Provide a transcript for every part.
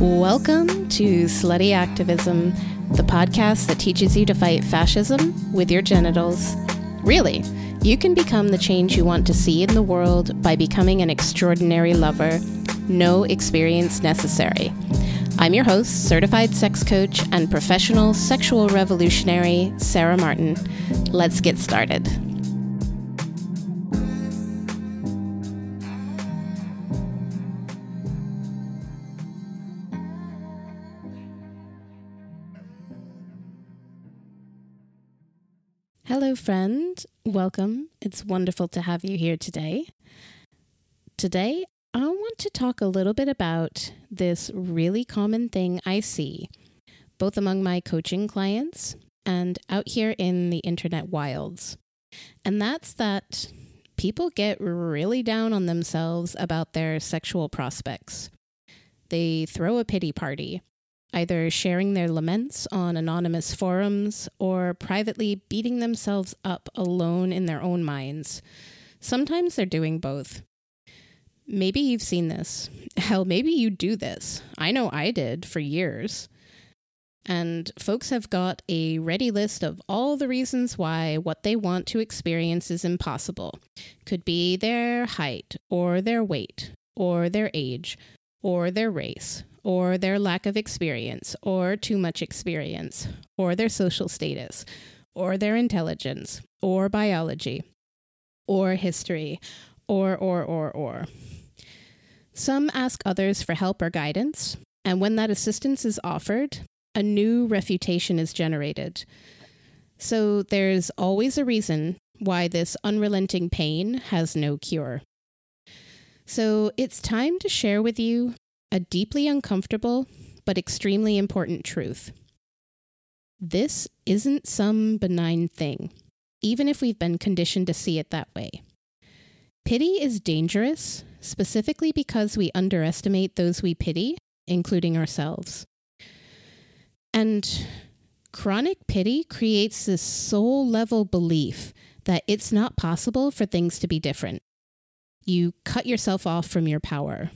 Welcome to Slutty Activism, the podcast that teaches you to fight fascism with your genitals. Really, you can become the change you want to see in the world by becoming an extraordinary lover. No experience necessary. I'm your host, certified sex coach, and professional sexual revolutionary, Sarah Martin. Let's get started. Friend. Welcome. It's wonderful to have you here today. Today, I want to talk a little bit about this really common thing I see, both among my coaching clients and out here in the internet wilds. And that's that people get really down on themselves about their sexual prospects. They throw a pity party either sharing their laments on anonymous forums or privately beating themselves up alone in their own minds. Sometimes they're doing both. Maybe you've seen this. Hell, maybe you do this. I know I did for years. And folks have got a ready list of all the reasons why what they want to experience is impossible. Could be their height, or their weight, or their age, or their race, or their lack of experience, or too much experience, or their social status, or their intelligence, or biology, or history, or, or, or, or. Some ask others for help or guidance, and when that assistance is offered, a new refutation is generated. So there's always a reason why this unrelenting pain has no cure. So it's time to share with you a deeply uncomfortable but extremely important truth. This isn't some benign thing, even if we've been conditioned to see it that way. Pity is dangerous, specifically because we underestimate those we pity, including ourselves. And chronic pity creates this soul level belief that it's not possible for things to be different. You cut yourself off from your power,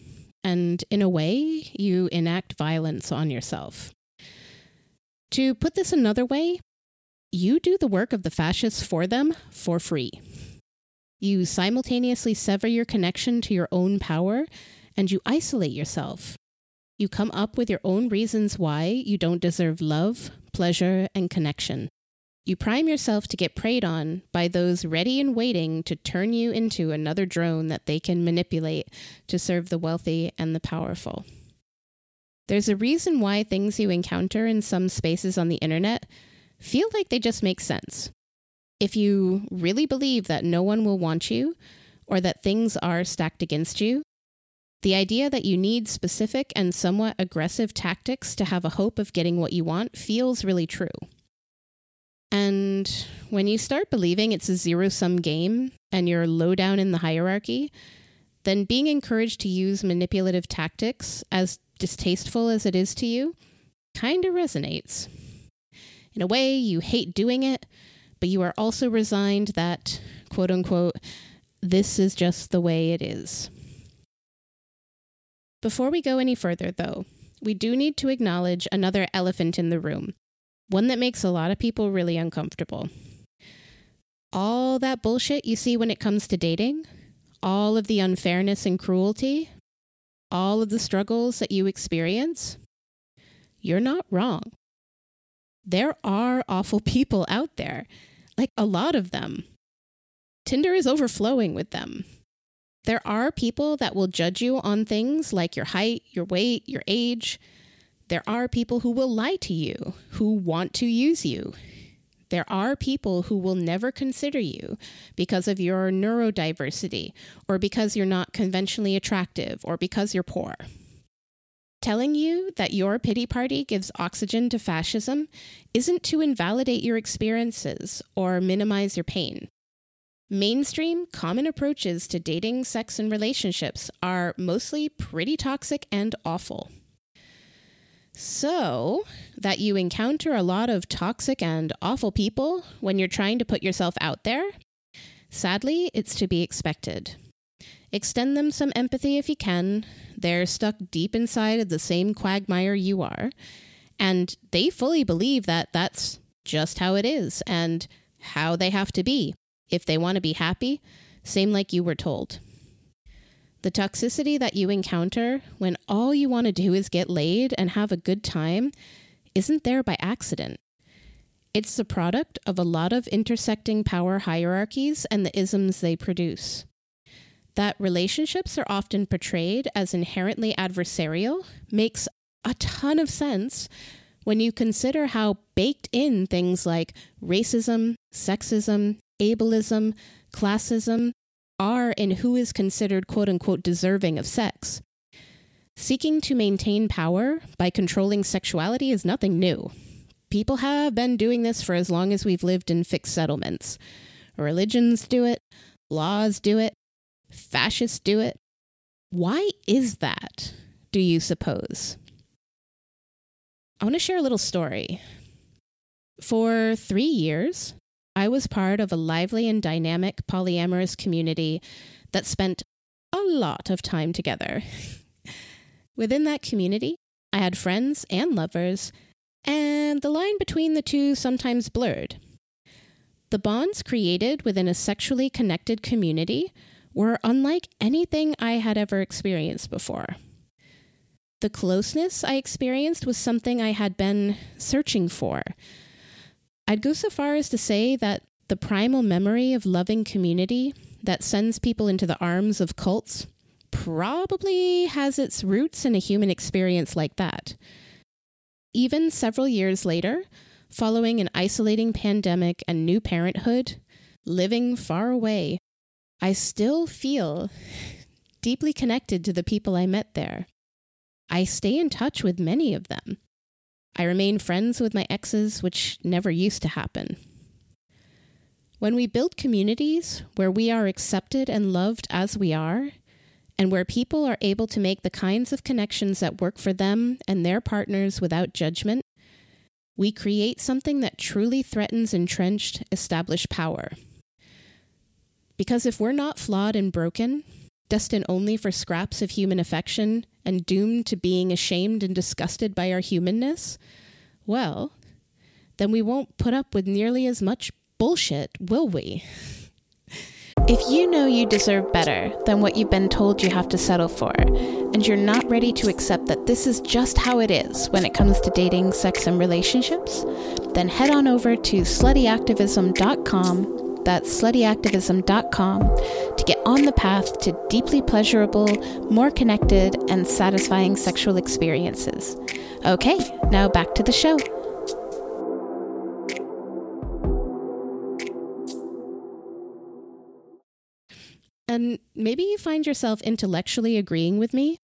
and in a way, you enact violence on yourself. To put this another way, you do the work of the fascists for them for free. You simultaneously sever your connection to your own power and you isolate yourself. You come up with your own reasons why you don't deserve love, pleasure, and connection. You prime yourself to get preyed on by those ready and waiting to turn you into another drone that they can manipulate to serve the wealthy and the powerful. There's a reason why things you encounter in some spaces on the internet feel like they just make sense. If you really believe that no one will want you or that things are stacked against you, the idea that you need specific and somewhat aggressive tactics to have a hope of getting what you want feels really true. And when you start believing it's a zero sum game and you're low down in the hierarchy, then being encouraged to use manipulative tactics, as distasteful as it is to you, kind of resonates. In a way, you hate doing it, but you are also resigned that, quote unquote, this is just the way it is. Before we go any further, though, we do need to acknowledge another elephant in the room one that makes a lot of people really uncomfortable. All that bullshit you see when it comes to dating, all of the unfairness and cruelty, all of the struggles that you experience, you're not wrong. There are awful people out there, like a lot of them. Tinder is overflowing with them. There are people that will judge you on things like your height, your weight, your age, there are people who will lie to you, who want to use you. There are people who will never consider you because of your neurodiversity, or because you're not conventionally attractive, or because you're poor. Telling you that your pity party gives oxygen to fascism isn't to invalidate your experiences or minimize your pain. Mainstream, common approaches to dating, sex, and relationships are mostly pretty toxic and awful. So, that you encounter a lot of toxic and awful people when you're trying to put yourself out there, sadly, it's to be expected. Extend them some empathy if you can. They're stuck deep inside of the same quagmire you are. And they fully believe that that's just how it is and how they have to be. If they want to be happy, same like you were told. The toxicity that you encounter when all you want to do is get laid and have a good time isn't there by accident. It's the product of a lot of intersecting power hierarchies and the isms they produce. That relationships are often portrayed as inherently adversarial makes a ton of sense when you consider how baked in things like racism, sexism, ableism, classism are and who is considered quote unquote deserving of sex. Seeking to maintain power by controlling sexuality is nothing new. People have been doing this for as long as we've lived in fixed settlements. Religions do it, laws do it, fascists do it. Why is that, do you suppose? I want to share a little story. For three years, I was part of a lively and dynamic polyamorous community that spent a lot of time together. Within that community, I had friends and lovers, and the line between the two sometimes blurred. The bonds created within a sexually connected community were unlike anything I had ever experienced before. The closeness I experienced was something I had been searching for. I'd go so far as to say that the primal memory of loving community that sends people into the arms of cults probably has its roots in a human experience like that. Even several years later, following an isolating pandemic and new parenthood, living far away, I still feel deeply connected to the people I met there. I stay in touch with many of them. I remain friends with my exes, which never used to happen. When we build communities where we are accepted and loved as we are, and where people are able to make the kinds of connections that work for them and their partners without judgment, we create something that truly threatens entrenched, established power. Because if we're not flawed and broken, destined only for scraps of human affection, and doomed to being ashamed and disgusted by our humanness, well, then we won't put up with nearly as much bullshit, will we? If you know you deserve better than what you've been told you have to settle for, and you're not ready to accept that this is just how it is when it comes to dating, sex, and relationships, then head on over to sluttyactivism.com that's sluttyactivism.com to get on the path to deeply pleasurable, more connected, and satisfying sexual experiences. Okay, now back to the show. And maybe you find yourself intellectually agreeing with me,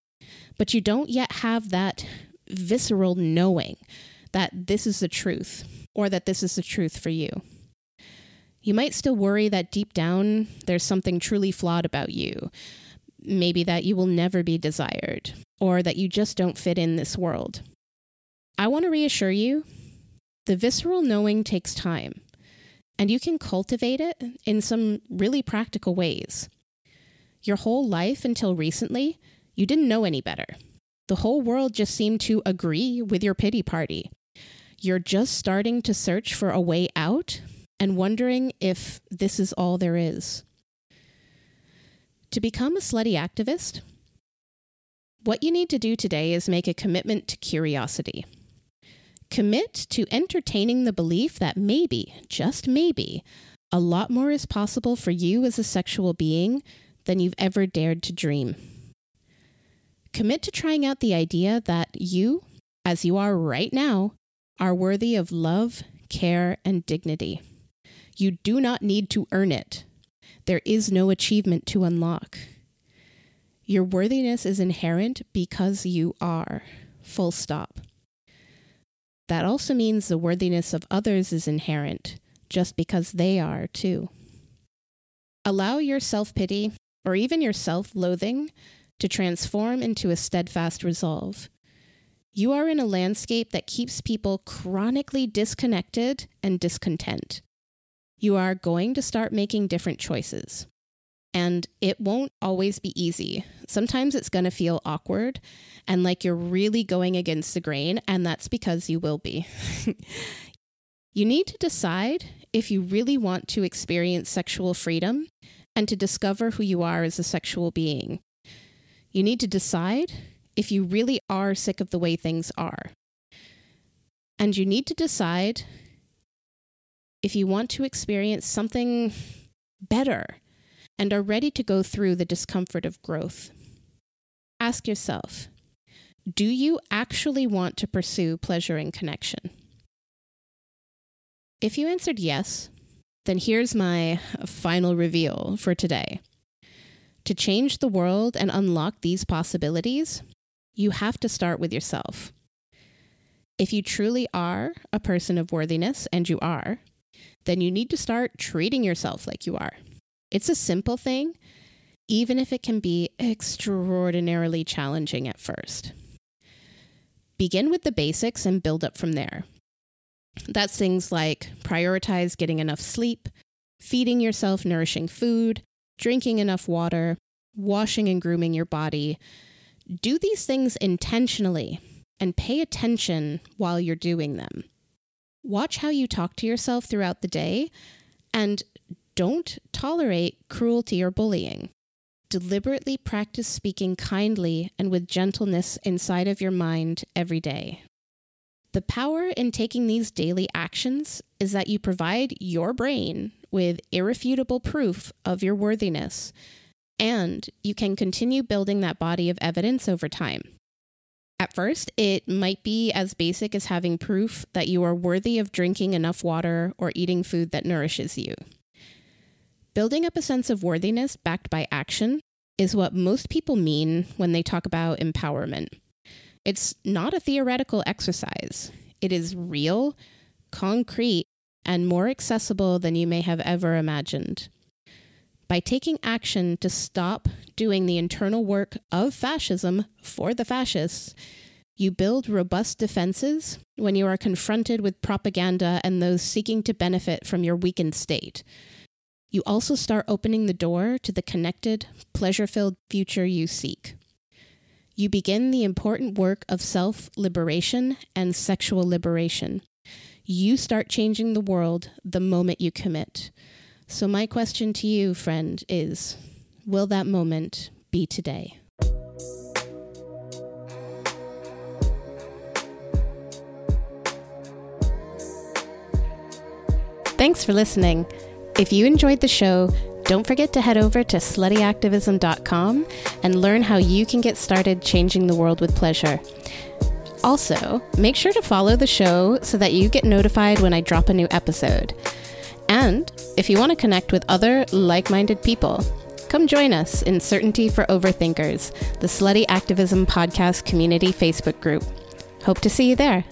but you don't yet have that visceral knowing that this is the truth or that this is the truth for you. You might still worry that deep down there's something truly flawed about you. Maybe that you will never be desired, or that you just don't fit in this world. I want to reassure you the visceral knowing takes time, and you can cultivate it in some really practical ways. Your whole life until recently, you didn't know any better. The whole world just seemed to agree with your pity party. You're just starting to search for a way out and wondering if this is all there is. To become a slutty activist, what you need to do today is make a commitment to curiosity. Commit to entertaining the belief that maybe, just maybe, a lot more is possible for you as a sexual being than you've ever dared to dream. Commit to trying out the idea that you, as you are right now, are worthy of love, care, and dignity. You do not need to earn it. There is no achievement to unlock. Your worthiness is inherent because you are. Full stop. That also means the worthiness of others is inherent, just because they are too. Allow your self pity, or even your self loathing, to transform into a steadfast resolve. You are in a landscape that keeps people chronically disconnected and discontent you are going to start making different choices. And it won't always be easy. Sometimes it's going to feel awkward and like you're really going against the grain, and that's because you will be. you need to decide if you really want to experience sexual freedom and to discover who you are as a sexual being. You need to decide if you really are sick of the way things are. And you need to decide if you want to experience something better and are ready to go through the discomfort of growth. Ask yourself do you actually want to pursue pleasure and connection? If you answered yes, then here's my final reveal for today. To change the world and unlock these possibilities, you have to start with yourself. If you truly are a person of worthiness, and you are, then you need to start treating yourself like you are. It's a simple thing, even if it can be extraordinarily challenging at first. Begin with the basics and build up from there. That's things like prioritize getting enough sleep, feeding yourself nourishing food, drinking enough water, washing and grooming your body. Do these things intentionally and pay attention while you're doing them. Watch how you talk to yourself throughout the day and don't tolerate cruelty or bullying. Deliberately practice speaking kindly and with gentleness inside of your mind every day. The power in taking these daily actions is that you provide your brain with irrefutable proof of your worthiness, and you can continue building that body of evidence over time. At first, it might be as basic as having proof that you are worthy of drinking enough water or eating food that nourishes you. Building up a sense of worthiness backed by action is what most people mean when they talk about empowerment. It's not a theoretical exercise, it is real, concrete, and more accessible than you may have ever imagined by taking action to stop doing the internal work of fascism for the fascists, you build robust defenses when you are confronted with propaganda and those seeking to benefit from your weakened state. You also start opening the door to the connected, pleasure filled future you seek. You begin the important work of self liberation and sexual liberation. You start changing the world the moment you commit. So, my question to you, friend, is Will that moment be today? Thanks for listening. If you enjoyed the show, don't forget to head over to sluttyactivism.com and learn how you can get started changing the world with pleasure. Also, make sure to follow the show so that you get notified when I drop a new episode. And if you want to connect with other like minded people, come join us in Certainty for Overthinkers, the Slutty Activism Podcast Community Facebook group. Hope to see you there.